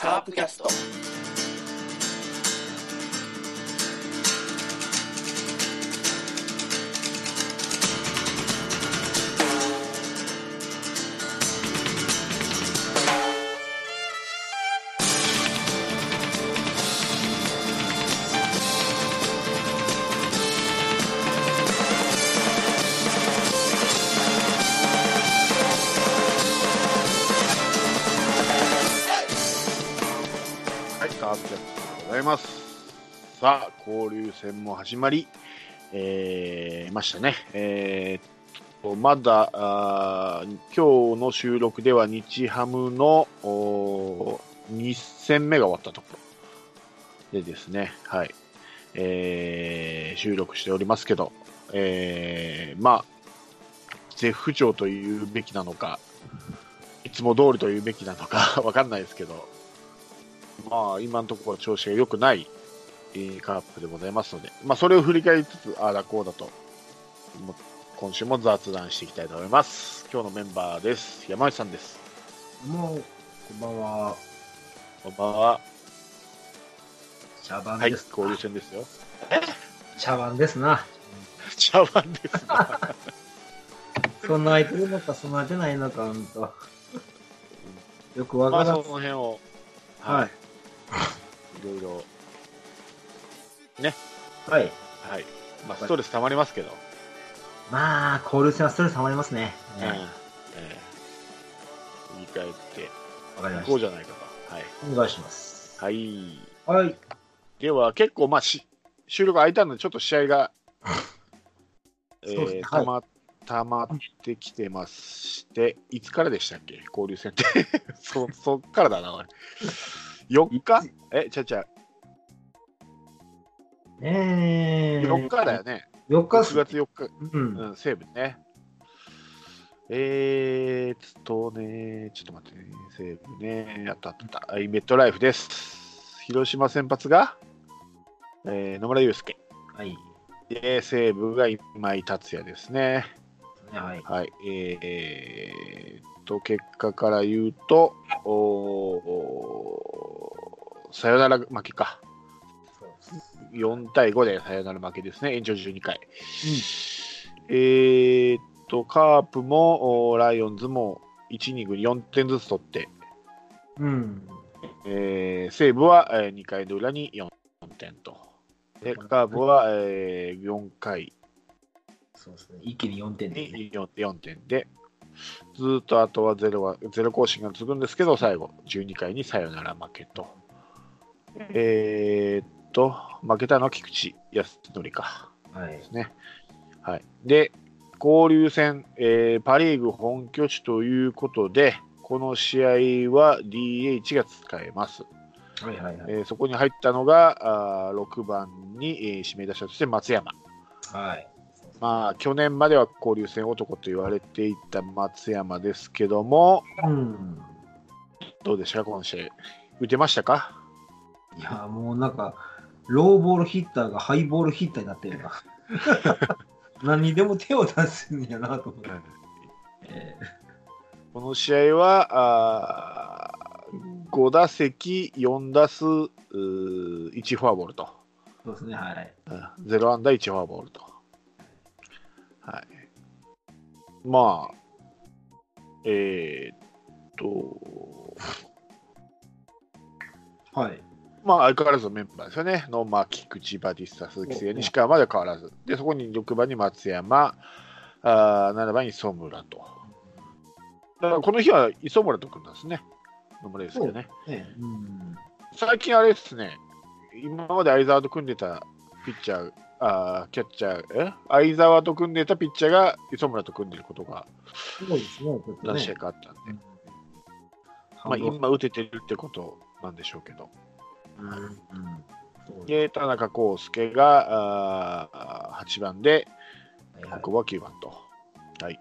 カープキャスト。戦も始まり、えー、ましたね。えー、まだ、あ今日の収録では日ハムの2戦目が終わったところでですね、はい、えー、収録しておりますけど、えー、まあ、絶不調というべきなのか、いつも通りというべきなのか わかんないですけど、まあ、今のところ調子が良くない、カープでございますので、まあ、それを振り返りつつ、ああだこうだと、今週も雑談していきたいと思います。今日のメンバーです。山内さんです。もう、こんばんは。こんばんは。はい、茶番です。交流戦ですよ。茶番ですな。茶碗ですが。そんな空いてるのか、そんな空いてないのか、ほんと。よくわまあ、そからん。の辺を、はい。いろいろ、はい。はい。まあ、ストレス溜まりますけど、まあ、交流戦はストレス溜まりますね。うん。えー言い換えていわかりましこうじゃないかと。はい。た。お願いします。はい。はい。では、結構、まあ、し収録空いたので、ちょっと試合が、えーたま、たまってきてまして、いつからでしたっけ、交流戦って。そそっからだな、俺。4日？え、ちゃちゃ、えー。4日だよね。4日っ9す。月4日、うん。うん、西武ね。えーっとね、ちょっと待ってね、西武ね、あったあったはいメットライフです。広島先発が、えー野村祐介。はい。で、西武が今井達也ですね。はい。はい。えーっと、結果から言うと、おーサヨナラ負けか。そうです4対5でサヨナラ負けですね。延長12回。えーっと、カープもライオンズも1イニングに4点ずつ取って、うん。えー西武は、え2回の裏に4点と。で、カープは、え4回そうですね。一気に4点で、ね。に 4, 4点で、ずーっとあとはゼロはゼロ更新が続くんですけど、最後、12回にサヨナラ負けと。えーっと、負けたのは菊池康則か。はいで。すね。はい、で、交流戦、えーパ・リーグ本拠地ということで、この試合は DH が使えます。はいはいはい。えーそこに入ったのがあー6番に、えー指名打者として松山。はい。まあ、去年までは交流戦男と言われていた松山ですけども、うん。どうでしたか、この試合。打てましたか？いや、もうなんか、ローボールヒッターがハイボールヒッターになってるな。何にでも手を出すんやなと思って。えこの試合はあ5打席4打数うー1フォアボールと。ーそうですね、はい。うんゼロ安打1フォアボールと。はい。まあ、えーっと、はい。まあ相変わらずのメンバーですよね。ノーマー、菊池、バティスタ、鈴木誠也、西川まで変わらず。で、そこに6番に松山、あー7番に磯村と。だからこの日は磯村と組んだんですね。野村ですけどね。ねうん。最近あれですね、今まで相沢と組んでたピッチャー、あーキャッチャー、え？相沢と組んでたピッチャーが磯村と組んでることが何試合かあったんで、うんまあ、今打ててるってことなんでしょうけど。で、田中康介があー8番で、はいはい国母は9番と。はい。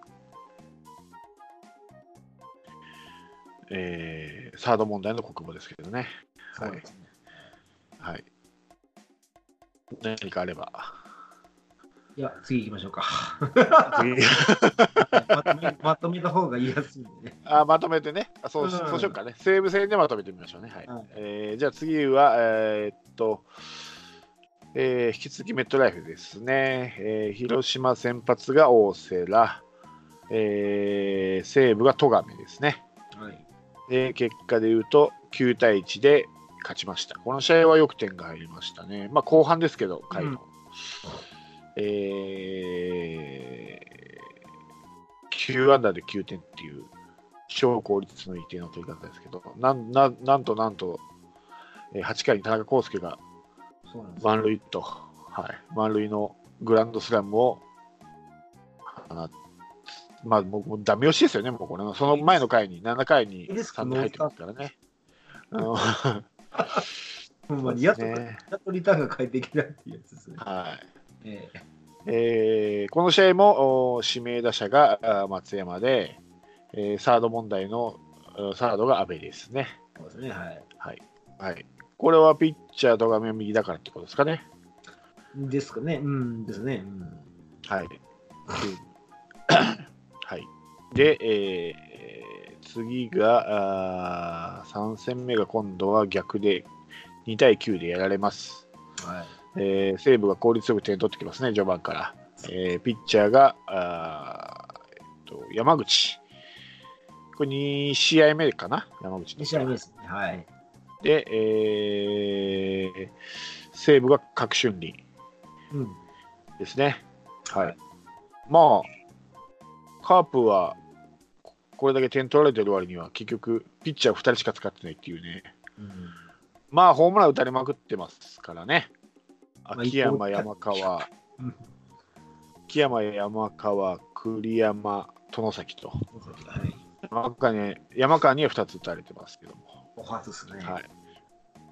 えー、サード問題の国母ですけどね。そうですねはい。何かあれば。いや、次行きましょうか。次 まとめ まとめた方が言いやすいんでね。あまとめてねあそう、うんそうしようかね。西武戦でまとめてみましょうね。はい。はいえーじゃあ次は、えーっと、えー引き続きメットライフですね。えー広島先発が大瀬良、えー西武が戸上ですね。はい。で結果で言うと9対1で勝ちました。この試合はよく点が入りましたね。まあ後半ですけど、回の。うんえー、9アンダーで9点っていう超効率のいい点の取り方ですけど、なんなんなんとなんと、えー8回に田中康介が。満塁と、はい、満塁のグランドスラムを放っまあ、もうもうダメ押しですよね、もうこれ。のその前の回に、7回に3点入ってますからね。うんほん。まにやっと、ね。やっとリターンが返ってきたっていうやつですね。はいえええーこの試合もお指名打者があ松山で、えーサード問題のあサードが阿部ですね。そうですね、はい。はい、これはピッチャーと画面右だからってことですかね。ですかね、うんですね。うん、はい。はい、で、えー次があ3戦目が今度は逆で2対9でやられます。はい。えー西武が効率よく点取ってきますね、序盤から。えーピッチャーがあー、えっと、山口。これ2試合目かな、山口の2試合目ですね。はい。で、えー西武が郭春林うん。ですね。はい。まあ、カープはここれだけ点取られてる割には、結局、ピッチャー2人しか使ってないっていうね。うんまあ、ホームラン打たれまくってますからね。あ秋山、山川、うん木山、山川、栗山、外崎と。はい。山川に山川には2つ打たれてますけども。お初ですね。はい。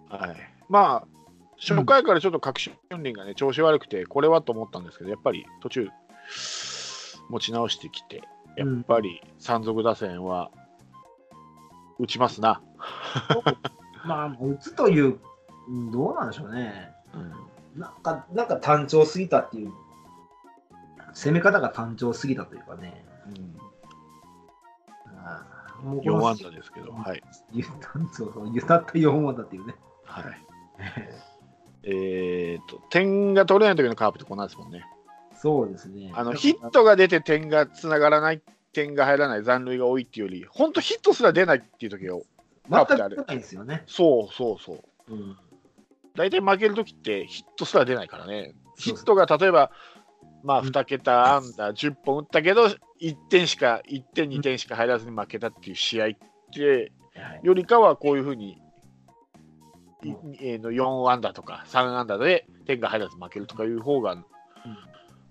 はい、まあ、初回からちょっと確信林がね、調子悪くて、これはと思ったんですけど、やっぱり途中、持ち直してきて、やっぱり山賊打線は打ちますな。まあ、打つという、うんどうなんでしょうね。うんなんか、なんか単調すぎたっていう、攻め方が単調すぎたというかね。うこ4の安打ですけど、はい。ゆ単調そう、ゆたった4安打っていうね。はい、えーと、点が取れない時のカープってこんなんですもんね。そうですね。あのヒットが出て点がつながらない、点が入らない、残塁が多いっていうより、本当ヒットすら出ないっていう時を、全く出ないですよね。そうそうそう。うん。大体負けるときってヒットすら出ないからね、ヒットが例えば、まあ、うん。2桁安打10本打ったけど、1点しか、1点、2点しか入らずに負けたっていう試合って、はい。よりかはこういうふうに、えーの4安打とか3安打で点が入らず負けるとかいう方が、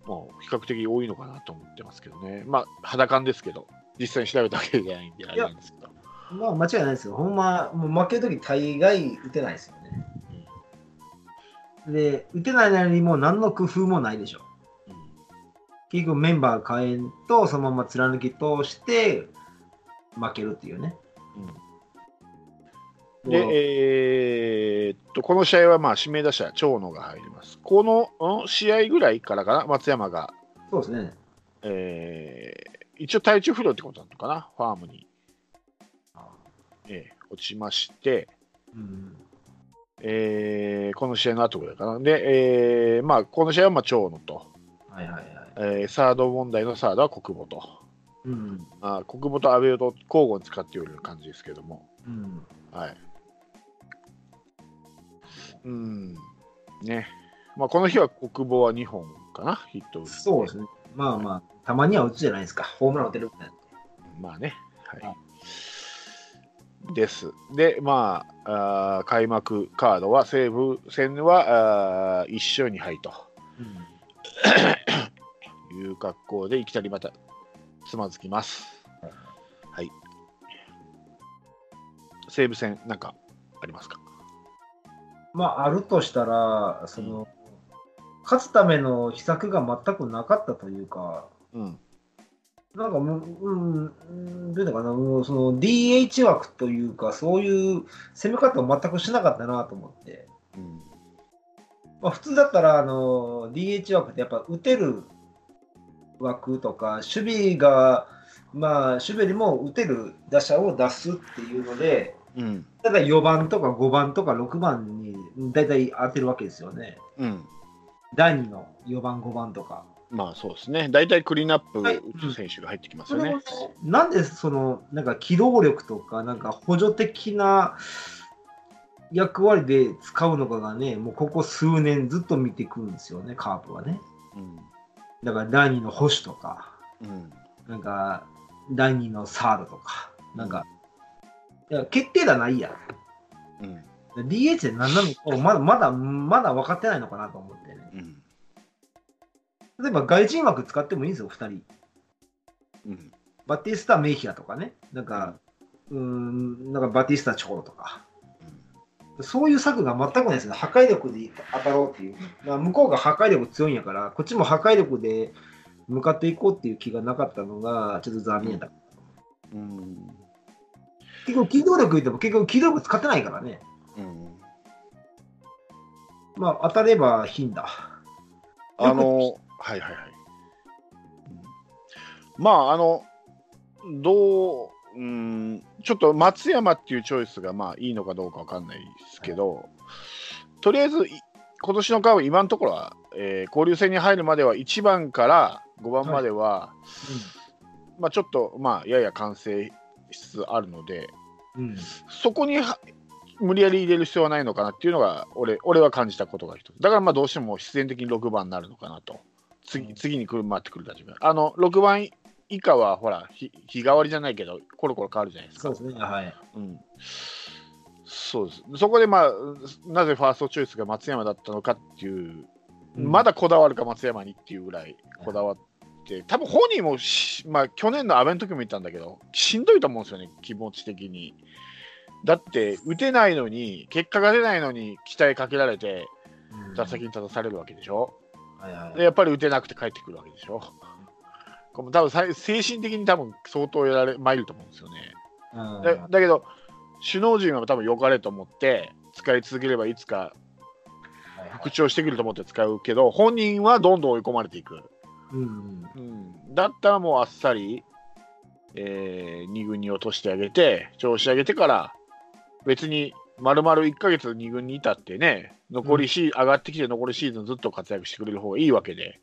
もう比較的多いのかなと思ってますけどね、まあ、肌感ですけど、実際に調べたわけじゃないんで、あれなんですけど。まあ間違いないですよ。ほんま、もう負けるとき大概打てないですよね。で、打てないなりにもう何の工夫もないでしょ。うん結局メンバー変えんと、そのまま貫き通して負けるっていうね。で、もうえーっと、この試合はまあ指名打者、長野が入ります。このん試合ぐらいからかな、松山が、そうですね。えー一応体調不良ってことなのかな、ファームに、えー落ちまして、うん。えーこの試合の後ぐらいかな。で、えーまあ、この試合はまあ長野と、はいはいはい。えーサード問題のサードは国母と、うん。あ国母と阿部をと交互に使っている感じですけども、うん。はい。うん、ね。まあ、この日は国母は2本かな、ヒットそうですね。まあまあ、たまには打つじゃないですか。ホームラン打てるみたいな。まあね。は。はいです。で、まあ、あー開幕カードは西武戦はあ1勝2敗と いう格好でいきなりまたつまずきます。はい。西武戦、なんかありますか？まあ、あるとしたら、その、勝つための秘策が全くなかったというか、うん。なんかもう、うん、うんどういうのかな、もうその DH 枠というか、そういう攻め方を全くしなかったなと思って。うん。まあ、普通だったら、あの、DH 枠ってやっぱ打てる枠とか、守備がまあ、シュベリも打てる打者を出すっていうので、うん。ただ4番とか5番とか6番に大体当てるわけですよね。うん。第2の4番、5番とか。まあそうですね。大体クリーンアップはい打つ選手が入ってきますそれをねよね。、なんでその、なんか機動力とか、なんか補助的な役割で使うのかがね、もうここ数年ずっと見てくるんですよね、カープはね。うん。だから第2の保守とか、うん。なんか第2のサードとか、なんか、いや決定打ないやん。うん。DH で何なのかまだまだまだ分かってないのかなと思ってね。うん。例えば外人枠使ってもいいんですよ、2人。うん。バティスタ・メイヒアとかね。なんか、うーん、なんかバティスタ・チョコロとか。そういう策が全くないですね。破壊力で当たろうっていう。まあ、向こうが破壊力強いんやから、こっちも破壊力で向かっていこうっていう気がなかったのが、ちょっと残念だ。うん。結局、機動力言っても結局機動力使ってないからね。うん。まあ、当たれば貧だ。あの、はいはいはい。うんまあ、あの、どう、うん、ちょっと松山っていうチョイスがまあいいのかどうかわかんないですけど、とりあえずい今年のカーブ、今のところは、えー交流戦に入るまでは1番から5番までは、まあ、ちょっと、まあ、やや完成しつつあるので、うん。うん。そこには無理やり入れる必要はないのかなっていうのが俺、俺は感じたことが一つ。だからまあどうしても必然的に6番になるのかなと。次次に来る回ってくる立場。あの、6番以下はほら、日日替わりじゃないけど、コロコロ変わるじゃないですか。そうですね。はい。うん、そうです。そこでまあ、なぜファーストチョイスが松山だったのかっていう、うんまだこだわるか松山にっていうぐらいこだわって、多分本人もし、まあ、去年のアベの時も言ったんだけど、しんどいと思うんですよね、気持ち的に。だって、打てないのに、結果が出ないのに期待かけられて、うん打席に立たされるわけでしょ。はいはいで、やっぱり打てなくて帰ってくるわけでしょ。これも多分精神的に多分相当やられ参ると思うんですよね。うんだだけど、首脳陣は多分良かれと思って、使い続ければいつか復調してくると思って使うけど、本人はどんどん追い込まれていく。うんうん、だったらもうあっさり、え2軍に落としてあげて、調子上げてから、別に丸々1ヶ月2軍にいたってね、残りシー、上がってきて残りシーズンずっと活躍してくれる方がいいわけで、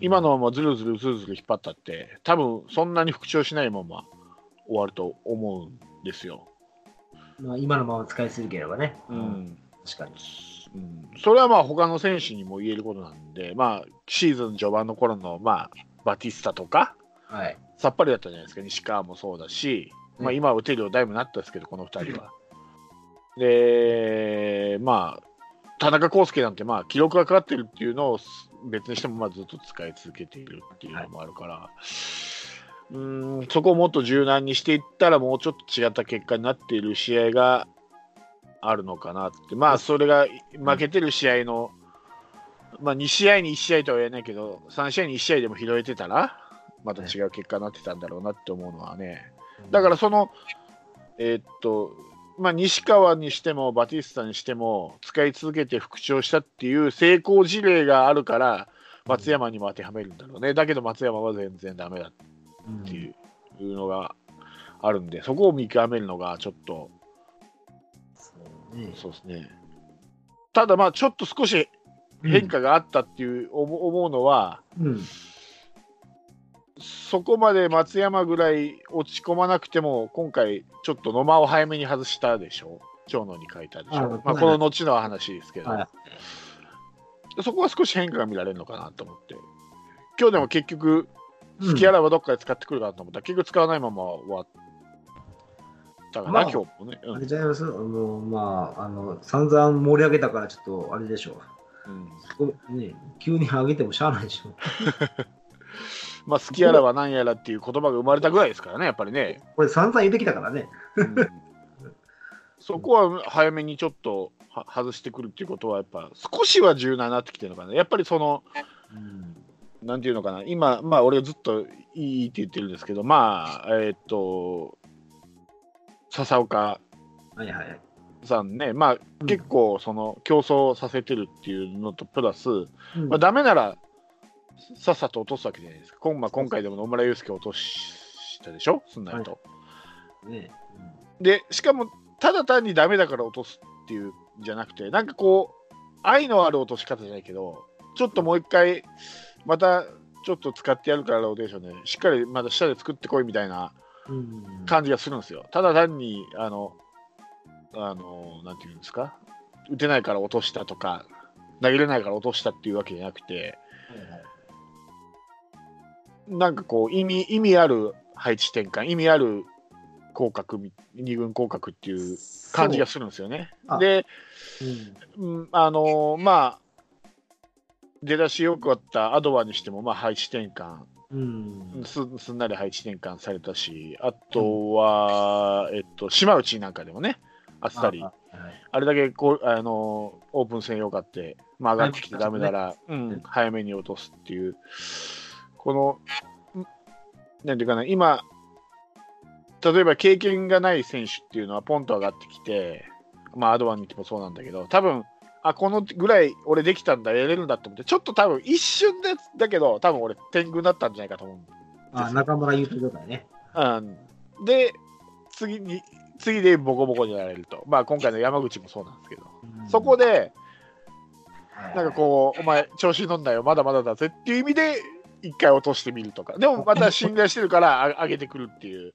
今のままずるずるずるずる引っ張ったって、多分そんなに復調しないまま終わると思うんですよ。まあ、今のまま使い続ければね。うん確かに。うん、それはまあ他の選手にも言えることなんで、まあ、シーズン序盤の頃の、まあ、バティスタとか、はい。さっぱりだったじゃないですか、西川もそうだし、まあ、うん今は打てるようだいぶなったんですけど、この2人は。で、まあ、田中康介なんて、まあ、記録がかかってるっていうのを別にしても、まあ、ずっと使い続けているっていうのもあるから、うんそこをもっと柔軟にしていったら、もうちょっと違った結果になっている試合があるのかなって、まあ、それが負けてる試合の、まあ、2試合に1試合とは言えないけど、3試合に1試合でも拾えてたら、また違う結果になってたんだろうなって思うのはね、だからその、えーっと、まあ、西川にしてもバティスタにしても使い続けて復調したっていう成功事例があるから松山にも当てはめるんだろうね。だけど松山は全然ダメだっていうのがあるんで、そこを見極めるのがちょっと、そうね。そうですね。ただまあちょっと少し変化があったっていう思思うのは、うん。そこまで松山ぐらい落ち込まなくても、今回、ちょっと野間を早めに外したでしょ、長野に書いたでしあょ、まあ、はいこの後の話ですけど、はい。そこは少し変化が見られるのかなと思って、今日でも結局、うん。スキアラはどっかで使ってくるかなと思った。ら、結局使わないまま終わったかな、まあ今日もね。うん。あれちゃいます？あの、まあ、あの、散々盛り上げたから、ちょっと、あれでしょ。うん。う。ね、急に上げてもしゃあないでしょ。まあ、スキアラは何やらっていう言葉が生まれたぐらいですからね、やっぱりね。これ散々言ってきたからね。うんそこは早めにちょっとは外してくるっていうことは、やっぱ少しは柔軟になってきてるのかな。やっぱりその、うん。なんていうのかな、今、まあ、俺ずっといいって言ってるんですけど、まあ、えーっと、笹岡はいはい。さんね、まあ、うん結構、その、競争させてるっていうのと、プラス、うんまあ、ダメなら、さっさと落とすわけじゃないですか。今,、まあ、今回でも野村祐介を落としたでしょ、すんないと。ね。で、しかも、ただ単にダメだから落とすっていうんじゃなくて、なんかこう、愛のある落とし方じゃないけど、ちょっともう一回、またちょっと使ってやるからローテーションで、しっかりまた下で作ってこいみたいなうん。うん。感じがするんですよ。ただ単に、あの、あの、なんていうんですか、打てないから落としたとか、投げれないから落としたっていうわけじゃなくて、はいはいなんかこう、意味、意味ある配置転換、意味ある広角み、二軍広角っていう感じがするんですよねあ。で、うん。うん、あのまあ、出だしよくあったアドバにしても、まあ、配置転換、うん。すすんなり配置転換されたし、あとは、えっと、島内なんかでもね、あっさり、あはいれだけこうあのオープン戦よかって、まあ、上がってきてはいダメなら、うん、早めに落とすっていう、この、んなんていうかな、今、例えば経験がない選手っていうのは、ポンと上がってきて、まあ、アドワンてもそうなんだけど、多分あこのぐらい俺できたんだ、やれるんだと思って、ちょっと多分一瞬でだけど、多分俺、天狗だったんじゃないかと思う。あ、中村言うてくださいね。うん、で、次に、次でボコボコにやられると。まあ、今回の山口もそうなんですけど、そこで、で、なんかこう、お前、調子乗んなよ、まだまだだぜっていう意味で、一回落としてみるとか、でもまた 信頼してるからあ上げてくるっていう、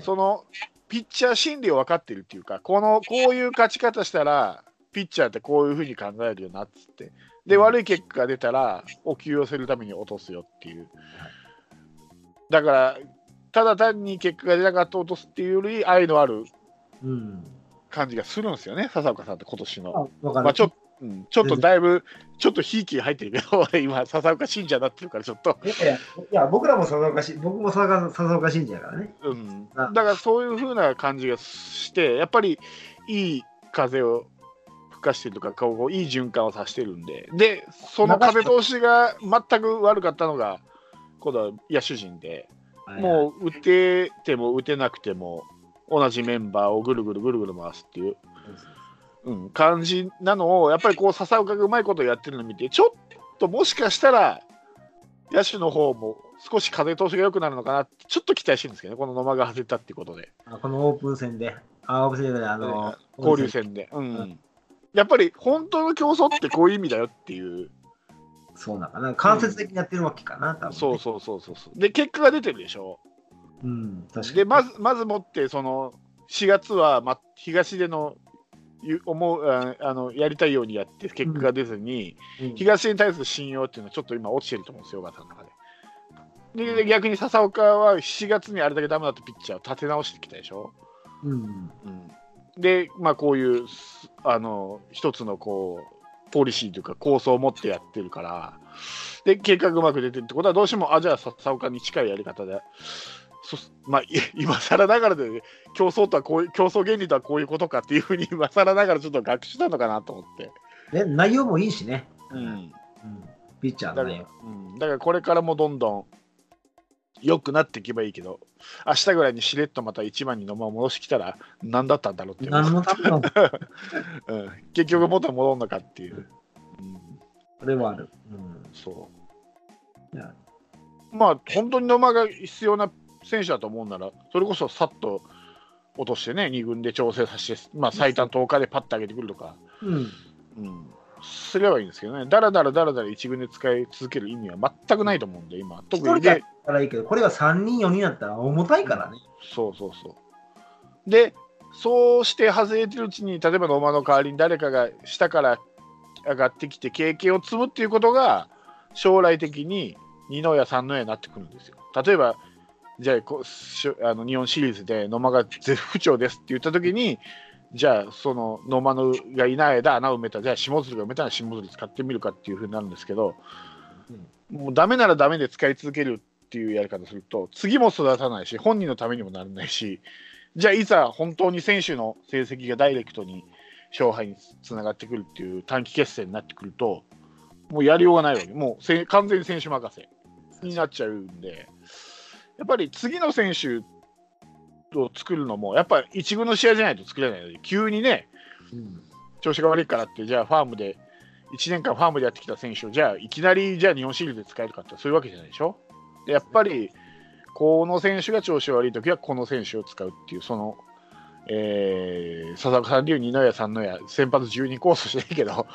そのピッチャー心理を分かってるっていうか、このこういう勝ち方したら、ピッチャーってこういうふうに考えるよなっつって、で、悪い結果が出たら、お給をするために落とすよっていう。だから、ただ単に結果が出なかった落とすっていうより、愛のあるうん。感じがするんですよね、笹岡さんって今年の。まあ、ちょうん、ちょっとだいぶ、ちょっとひいき入ってるけど、俺今、笹岡信者になってるから、ちょっと、いやいや、僕らも笹岡し、僕も笹岡信者やからね。うん、あ。だからそういう風な感じがして、やっぱりいい風を吹かしてるとか、こういい循環をさせてるんで、で、その風通しが全く悪かったのが、今度は野手陣で、もう打てても打てなくても、同じメンバーをぐるぐるぐるぐる回すっていう。うん、感じなのを、やっぱりこう、笹岡がうまいことやってるのを見て、ちょっともしかしたら、野手の方も少し風通しが良くなるのかなって、ちょっと期待してるんですけどね、この野間が外れたってことで、あこのオープン戦で、あ、オープン戦で、あの、交流戦で。うんうんやっぱり本当の競争ってこういう意味だよっていう、そうなんかな。間接的にやってるわけかな、多分、ね。そうそうそうそうそう。で、結果が出てるでしょ。うん、確かに。で、まず、まずもって、その、4月は、ま、東での、ゆ思うああのやりたいようにやって結果が出ずに、うん、東に対する信用っていうのはちょっと今落ちてると思うんですよ、小川さんの中で。でで逆に笹岡は7月にあれだけダメだったピッチャーを立て直してきたでしょ？うん。うん、で、まあ、こういうすあの一つのこうポリシーというか構想を持ってやってるから、で結果がうまく出てるってことは、どうしても、あじゃあ笹岡に近いやり方で。そまあ、い 今更ながらで、競争とはこういう競争原理とはこういうことかっていうふうに 今更ながらちょっと学習したのかなと思って、ね、内容もいいしね。うん、うん。ピッチャーだ。うん、だからこれからもどんどん良くなっていけばいいけど、明日ぐらいにしれっとまた1番に野間を戻してきたら、何だったんだろうっていう、何のための、うん、結局元に戻るのかっていう。うん、これはある。うん。そうまあ、本当に野間が必要な選手だと思うなら、それこそさっと落としてね、2軍で調整させて、まあ、最短10日でパッと上げてくるとか、うん。うん、すればいいんですけどね、だらだらだらだら1軍で使い続ける意味は全くないと思うんで、今、特にでだったらいいけど、これが3人、4人だったら重たいからね。そうそうそう。で、そうして外れてるうちに、例えば野間の代わりに誰かが下から上がってきて経験を積むっていうことが、将来的に二の矢、三の矢になってくるんですよ。例えば、じゃあこうしあの日本シリーズで野間が絶不調ですって言ったときに、じゃあ、その野間のがいない間、穴を埋めた、じゃあ、下鶴が埋めたら下鶴使ってみるかっていうふうになるんですけど、もうダメならダメで使い続けるっていうやり方すると、次も育たないし、本人のためにもならないし、じゃあ、いざ本当に選手の成績がダイレクトに勝敗につながってくるっていう短期決戦になってくると、もうやりようがないわけ、もうせ完全に選手任せになっちゃうんで、やっぱり次の選手を作るのも、やっぱり一軍の試合じゃないと作れないので、急にね、うん。調子が悪いからって、じゃあファームで、1年間ファームでやってきた選手を、じゃあいきなりじゃあ日本シリーズで使えるかって、そういうわけじゃないでしょ？でやっぱりこの選手が調子悪いときはこの選手を使うっていう、その、えー、佐々木さん流二の矢三の矢、先発12コースしていいけど、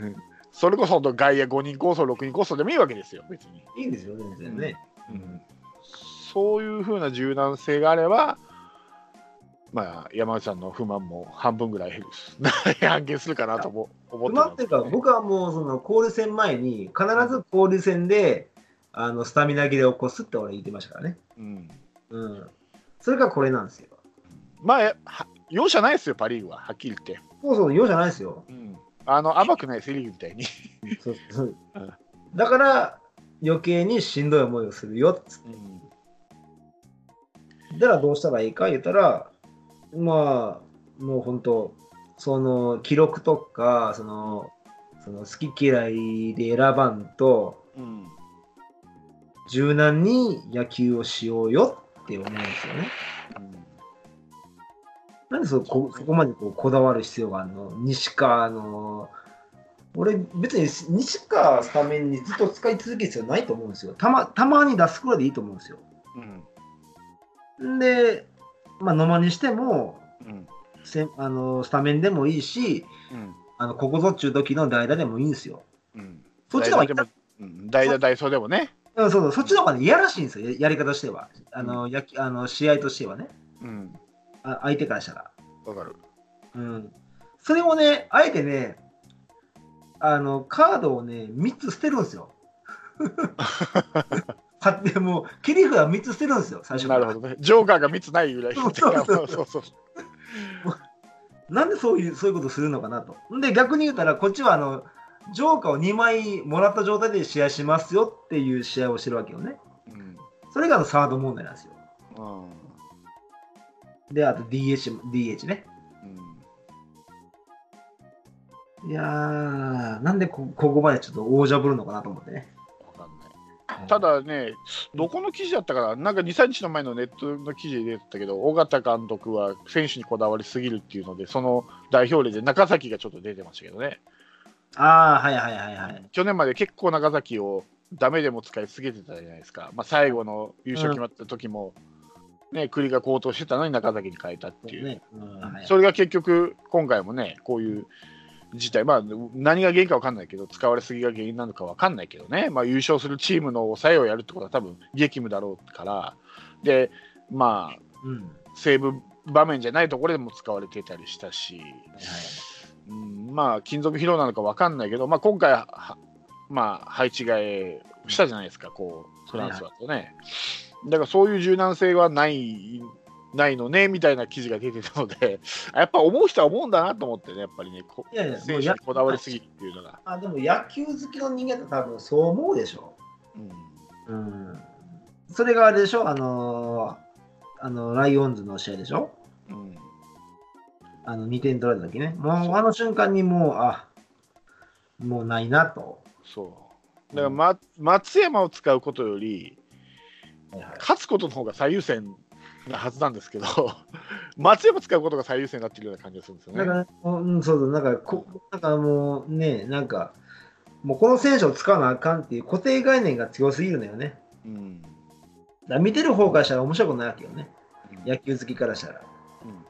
う んそれこそ外野5人コース、6人コースでもいいわけですよ、別に。いいんですよ、全然ね。うんそういうふうな柔軟性があれば、まあ、山内さんの不満も半分ぐらい 半減するかなとも思って不満っていうか、僕はもうその交流戦前に、必ず交流戦であのスタミナ切れを起こすって俺言ってましたからね。うん、うん。それがこれなんですよ。まあ、は容赦ないですよ、パ・リーグは、はっきり言って。そうそう、用じゃないですよ。うん、あの甘くない、セ・リーグみたいに。そうそううんだから、余計にしんどい思いをするよっつって。うんだからどうしたらいいか言ったら、まあ、もう本当、その記録とか、その、その好き嫌いで選ばんと、うん柔軟に野球をしようよって思うんですよね。なんでそこそこまでこうこだわる必要があるの？西川の、俺別に西川スタメンにずっと使い続ける必要ないと思うんですよ。たまたまに出すくらいでいいと思うんですよ。うんんで、まあ、野間にしても、うんせんあのスタメンでもいいし、うんあのここぞっちゅう時の代打でもいいんですよ。うんそっちの方が代打代走でもね。うんそうそうそっちの方が、ね、いやらしいんですよ、ややり方としては。あの、野球あの試合としてはねうん、あ、相手からしたら。わかる。うん、それをね、あえてね、あのカードをね、3つ捨てるんですよ。買ってもう切り札3つ捨てるんですよ、最初。なるほどね。ジョーカーが3つないぐらい。そうそうそうそうそうなんでそういうそういうことするのかなと。で、逆に言うたら、こっちはあのジョーカーを2枚もらった状態で試合しますよっていう試合をしてるわけよね。うんそれがサード問題なんですよ。うんで、あと DH, DH ね。うんいやー、なんでこここまでちょっと大じゃぶるのかなと思ってね。ただね、どこの記事だったかな、なんか2、3日の前のネットの記事で出てたけど、尾形監督は選手にこだわりすぎるっていうので、その代表例で中崎がちょっと出てましたけどね、ああ、はいはいはいはい。去年まで結構中崎をダメでも使いすぎてたじゃないですか、まあ、最後の優勝決まった時も、ね、栗が高騰してたのに中崎に変えたっていう、ね。うんはい。それが結局、今回もね、こういう事態、まあ、何が原因か分かんないけど、使われすぎが原因なのか分かんないけどね、まあ、優勝するチームの抑えをやるってことは、多分激務だろうから、で、まあ、うん。セーブ場面じゃないところでも使われてたりしたし、うん、まあ、金属疲労なのか分かんないけど、まあ、今回まあ、配置換えしたじゃないですか、こう、フランスはとね。だから、そういう柔軟性はない。ないのねみたいな記事が出てたので、やっぱ思う人は思うんだなと思ってね、やっぱりね、こいやいや選手にこだわりすぎっていうのが。あでも野球好きの人間って多分そう思うでしょ。うんうん。それがあれでしょあのーあの、ライオンズの試合でしょうんあの、2点取られた時ね。もうあの瞬間にもう、あ、もうないなと。そう。だから、ま、松山を使うことより、勝つことの方が最優先なはずなんですけど、松山使うことが最優先になってるような感じがするんですよね。だから、うん、そうそう、なんかこ、なんかもうね、なんか、もうこの選手を使わなあかんっていう固定概念が強すぎるのよね。うんだ見てる方からしたら面白くないわけよね。うん野球好きからしたら。うん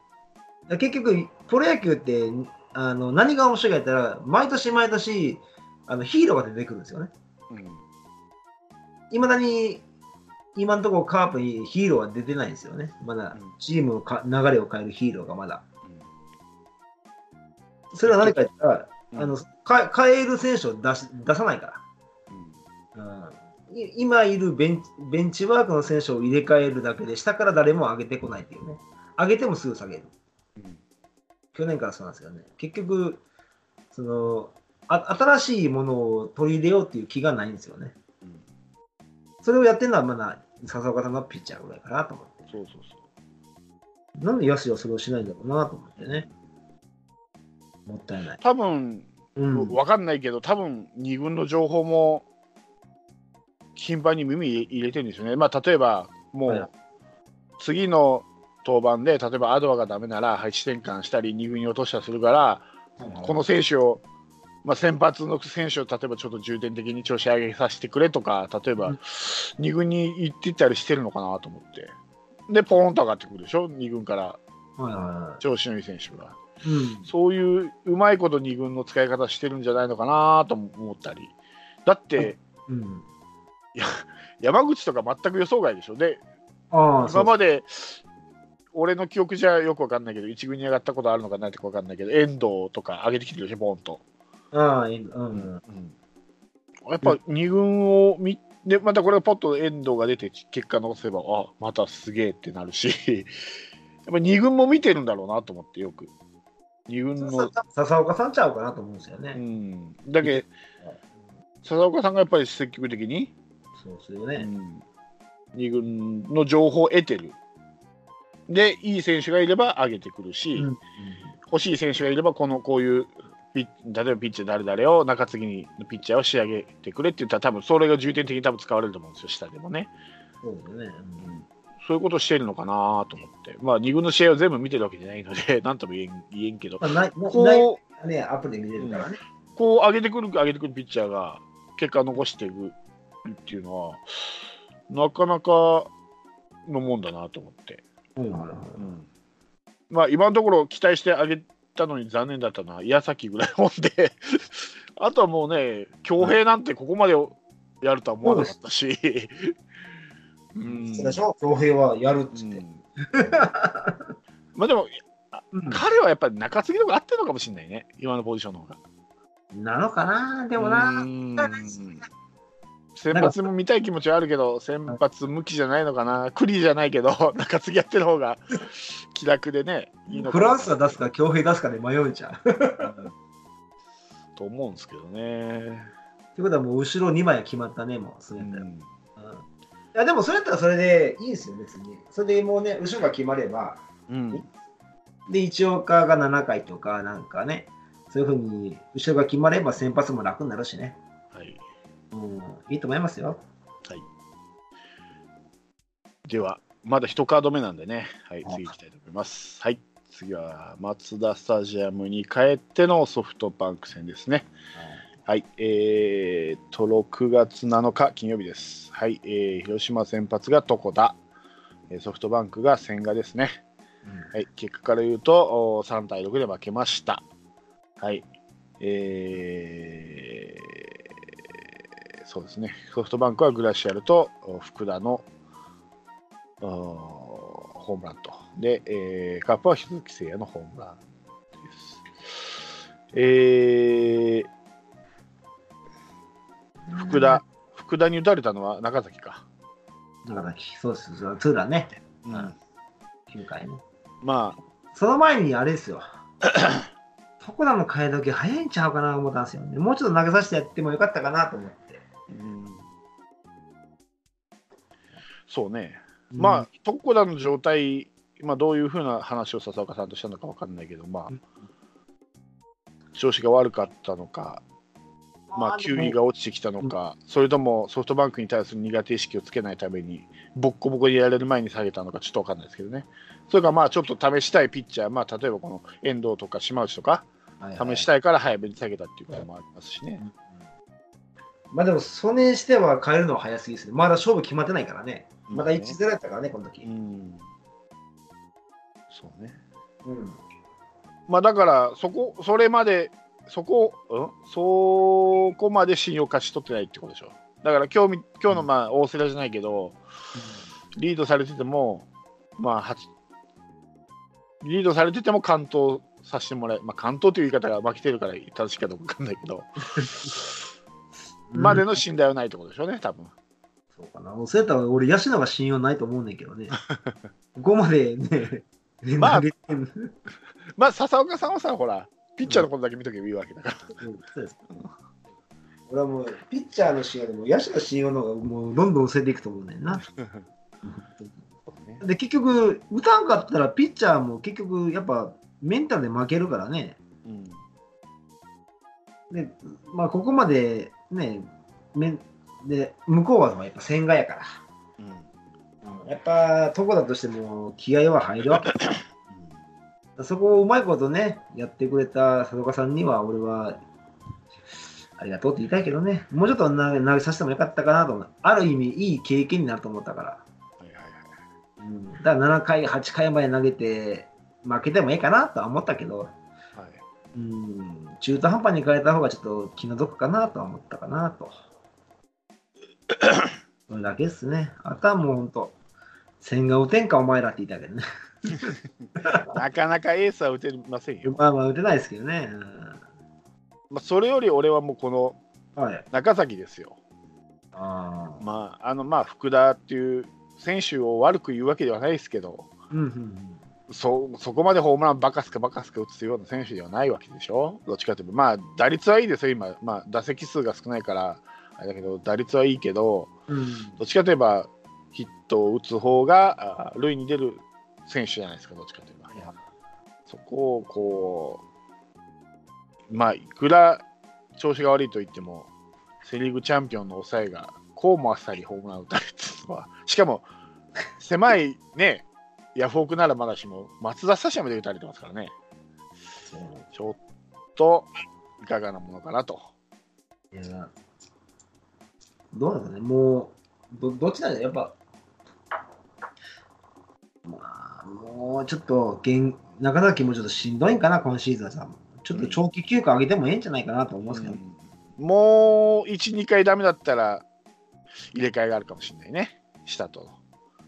ら結局、プロ野球ってあの何が面白いか言ったら、毎年毎年あのヒーローが出てくるんですよね。うんいまだに今のところカープにヒーローは出てないんですよね。まだうんチームのか流れを変えるヒーローがまだ。それは何か言ったら、うんあのか変える選手を出し出さないから。うん、い今いるベンベンチワークの選手を入れ替えるだけで、下から誰も上げてこないっていうね。上げてもすぐ下げる。うん去年からそうなんですよね。結局、そのあ新しいものを取り入れようっていう気がないんですよね。うんそそれをやってるのはまだ笹岡さんのピッチャーぐらいかなと思って。そうそうそう。なんで安はそれをしないんだろうなと思ってね。もったいない。多分、うん。わかんないけど、多分二軍の情報も頻繁に耳入れてるんですよね。まあ、例えば、もはいう次の登板で、例えばアドアがダメなら配置転換したり、二軍に落としたりするから、この選手をまあ、先発の選手を例えばちょっと重点的に調子上げさせてくれとか、例えばうん2軍に行ってたりしてるのかなと思って、で、ポーンと上がってくるでしょ、2軍から調子のいい選手が。い。うん。そういううまいこと2軍の使い方してるんじゃないのかなとも思ったり、だって、うん。山口とか全く予想外でしょ、で今まで俺の記憶じゃよくわかんないけど、1軍に上がったことあるのかないとかわかんないけど、遠藤とか上げてきてるでしょ、ボーンと。ああ、いいうん。やっぱ2軍を見で、またこれがポッと遠藤が出て結果残せば、あまたすげえってなるし、やっぱ2軍も見てるんだろうなと思って、よく。2軍の、笹岡さんちゃうかなと思うんですようね。ん、だけ笹岡さんがやっぱり積極的に、そうですよね。うん、2軍の情報を得てる。で、いい選手がいれば上げてくるし、うん欲しい選手がいれば、このこういう例えばピッチャー誰々を中継ぎのピッチャーを仕上げてくれって言ったら、多分それが重点的に多分使われると思うんですよ、下でもね。そうですよね。そういうことをしてるのかなと思って、まあ、2軍の試合を全部見てるわけじゃないので、なんとも言えん言えんけど、まあ、なこね、アプリで見れるからね。う、こう上げてくる、上げてくるピッチャーが結果を残していくっていうのは、なかなかのもんだなと思って。うんうんまあ、今のところ期待してあげたのに残念だったのは矢崎ぐらいもんで あとはもうね強兵なんてここまでやるとは思わなかったし、うん。そうでしょ恭平はやるっつって。うん。まあでもうん。彼はやっぱり中継ぎとか合ってるのかもしれないね。今のポジションの方が。なのかな？でもな。うん先発も見たい気持ちはあるけど先発向きじゃないのかなクリじゃないけど中継ぎやってる方が気楽でねいいのフランスは出すか、恭平出すかで迷うじゃん。っ てと思うんですけどね。ことはもう後ろ2枚は決まったね、もう。そうやったら。うんうんいや、でもそれやったらそれでいいんですよ、別に。それでもうね、後ろが決まれば、うんで、一岡が7回とか、なんかね、そういうふうに、後ろが決まれば先発も楽になるしね。はい、うん、いいと思いますよ。では、まだ1カード目なんでね、はい、はい次行きたいと思います。はい、次はマツダスタジアムに帰ってのソフトバンク戦ですね。はい、えー、と、6月7日金曜日です。はい、えー広島先発が床田、えーソフトバンクが千賀ですね。はい、結果から言うと、お3対6で負けました。はい、えーそうですね、ソフトバンクはグラシアルとお福田のおホームランと、で、えーカープは鈴木誠也のホームランです。えー福田、福田に打たれたのは中崎か。中崎、そうです、そうツーランね。うん9回ね。まあ、その前にあれですよ。床田の替え時早いんちゃうかなと思ったんですよね。もうちょっと投げさせてやってもよかったかなと思って。うん。そうね、まあ、床田の状態、今どういうふうな話を笹岡さんとしたのか分かんないけど、まあうん、調子が悪かったのか、まあ、球威が落ちてきたのか、それともソフトバンクに対する苦手意識をつけないために、ボッコボコにやられる前に下げたのか、ちょっと分かんないですけどね。それからまあちょっと試したいピッチャー、まあ、例えばこの遠藤とか島内とか、試したいから早めに下げたっていうこともありますしね。まあでも、それにしては変えるのは早すぎですね。まだ勝負決まってないからね。まだ1-0やったからね、この時。うんそうね。うん。まあだから、そこ、それまで、そこ、うん、そこまで信用勝ち取ってないってことでしょ。だから今日み、今日のまあ大瀬良じゃないけど、リードされてても、まあ、八リードされてても完投させてもらえ、まあ、完投という言い方が負けてるから正しいかどうか分かんないけど、までの信頼はないってことでしょうね、多分そうかな。そうやったら俺、ヤシナが信用ないと思うねんけどね。ここまでね、まあまあ、笹岡さんはさ、ほら、ピッチャーのことだけ見とけばいいわけだから。うんそうです俺はもう、ピッチャーの信用でも、野手の信用の方がもうどんどん捨てていくと思うねんな。で、結局、打たんかったら、ピッチャーも結局、やっぱ、メンタルで負けるからね。うんで、まあ、ここまでね、めんで向こうはやっぱ千賀やから。うんやっぱ、とこだとしても気合は入るわけ。そこをうまいことね、やってくれた佐岡さんには、俺はありがとうって言いたいけどね、もうちょっと投げ投げさせてもよかったかなと思う。ある意味、いい経験になると思ったから。はいはいはいうん、だから7回、8回まで投げて、負けてもいいかなとは思ったけど、はいうん、中途半端に変えた方がちょっと気の毒かなとは思ったかなと。それだけですね。あとはもう本当、千賀打てんかお前らって言いたいけどね。なかなかエースは打てませんよ。まあまあ打てないですけどね。まあ、それより俺はもうこの。中崎ですよ。ああ。まあ、あのまあ福田っていう選手を悪く言うわけではないですけど、うんうんうん。そそこまでホームランバカすかバカすか打つような選手ではないわけでしょ、どっちかというと、まあ打率はいいですよ、今、まあ、打席数が少ないから、あれだけど、打率はいいけど、うん、どっちかといえばヒットを打つ方があ塁に出る選手じゃないですか、どっちかといえば。そこをこう、まあ、いくら調子が悪いと言っても、セ・リーグチャンピオンの抑えが、こうもあっさりホームラン打たれてるのは、しかも、狭いね、ヤフオクならまだしも、松田スタジアムで打たれてますからね、ちょっといかがなものかなと。いや、どうなんだね、もう、どどっちなんだやっぱ、まあ、もうちょっと、現中崎もちょっとしんどいんかな、今シーズンはさ。ちょっと長期休暇上げてもええんじゃないかなと思うんですけど、うんもう1、2回ダメだったら、入れ替えがあるかもしれないね、下と。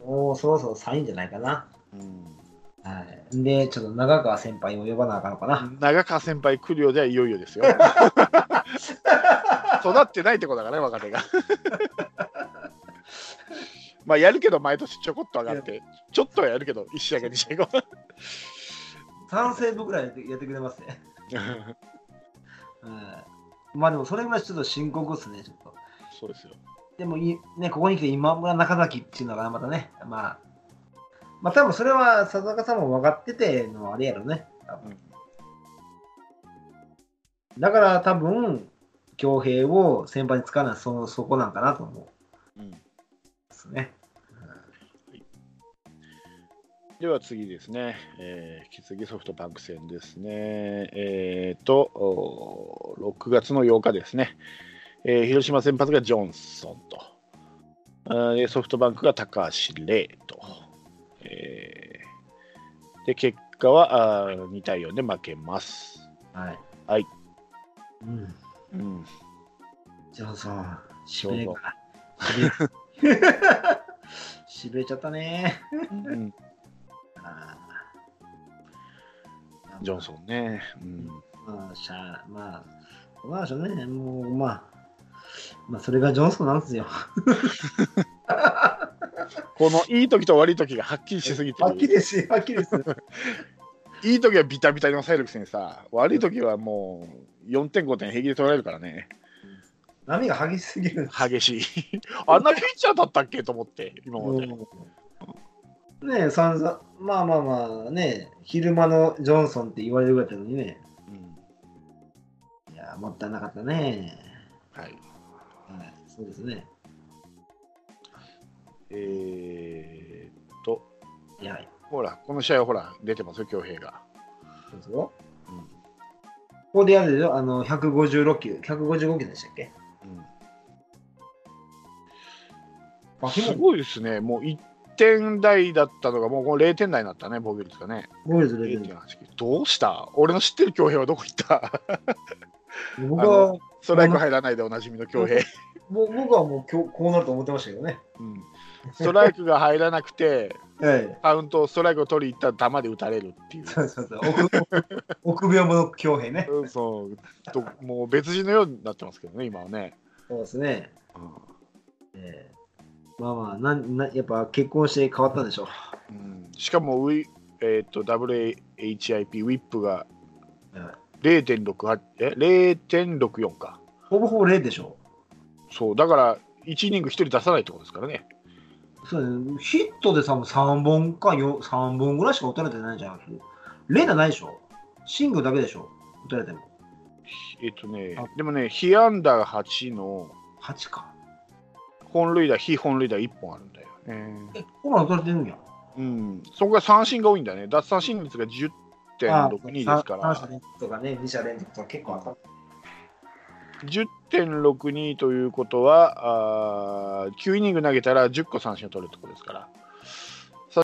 もうそろそろサインじゃないかな。うんはい。で、ちょっと長川先輩を呼ばなあかんのかな。長川先輩来るようではいよいよですよ。育ってないってことだからね、若手が。まあやるけど、毎年ちょこっと上がって、ちょっとはやるけど、1試合か2試合後。3セーブぐらいやってくれますね。はい。まあでもそれぐらいちょっと深刻ですね、ちょっと。そうですよ。でもい、ね、ここに来て今村中崎っていうのがまたね、まあ、まあ多分それは佐々木さんも分かっててのあれやろね。多分。だから多分、恭平を先輩に使うのはそのそこなんかなと思う。んうん。ですね。では次ですね、えー、引き続きソフトバンク戦ですね。えー、と、おー6月の8日ですね、えー広島先発がジョンソンと、ソフトバンクが高橋礼と、えーで結果はあー2対4で負けます。はい。はい。うん。うん、じゃあさ、しびれ。しびれちゃったね。うんあージョンソンね。うんまあ、しゃあ、まあ、どうなんでしょうね。もう、まあ、まあ、それがジョンソンなんですよ。このいい時と悪い時がはっきりしすぎてるはっきりですよ、はっきりですよ。いい時はビタビタに抑えるくせにさ、悪い時はもう4点、5点平気で取られるからね。波が激しすぎる。激しい。あんなピッチャーだったっけと思って、今まで。ねえ、散々、まあまあまあね、昼間のジョンソンって言われるぐらいだのにね。うんいや、もったいなかったね。はい。はい、そうですね。えーっと、い。や、ほら、この試合はほら、出てますよ、恭平が。そうですよ。うん。ここでやるでしょ、あの、156球、155球でしたっけ？バキすごいですね、もう1点台だったのが、もうこの0点台になったね、防御率がね。ボーイズレベル0.8どうした？俺の知ってる恭平はどこ行った？僕は、ストライク入らないでおなじみの恭平。ぼ僕はもう今日こうなると思ってましたけどね。うんストライクが入らなくて、はい。カウント、ストライクを取りに行ったら球で打たれるっていう。そうそうそう。臆 臆病者強兵ね。うんそうともう別人のようになってますけどね、今はね。そうですね。うんええまあまあなんな、やっぱ結婚して変わったんでしょうんしかもウィ、えー、と WHIP、ウィップがう。はい0.68え0.64か。ほぼほぼ0でしょそう、だから1イニング1人出さないってことですからね。そうね。ヒットでさ、3本か4 3本ぐらいしか打たれてないんじゃん。0じゃないでしょ？シングルだけでしょ？打たれても。えっ、とねあ、でもね、被安打8の8か。本塁打、非本塁打1本あるんだよね。え、ホームラン打たれてるんや。うん、そこが三振が多いんだね。奪三振率が10.62ですから。3者連続とかね、2者連続とか結構あった。10 1.62ということはあ、9イニング投げたら10個三振を取るってことですから、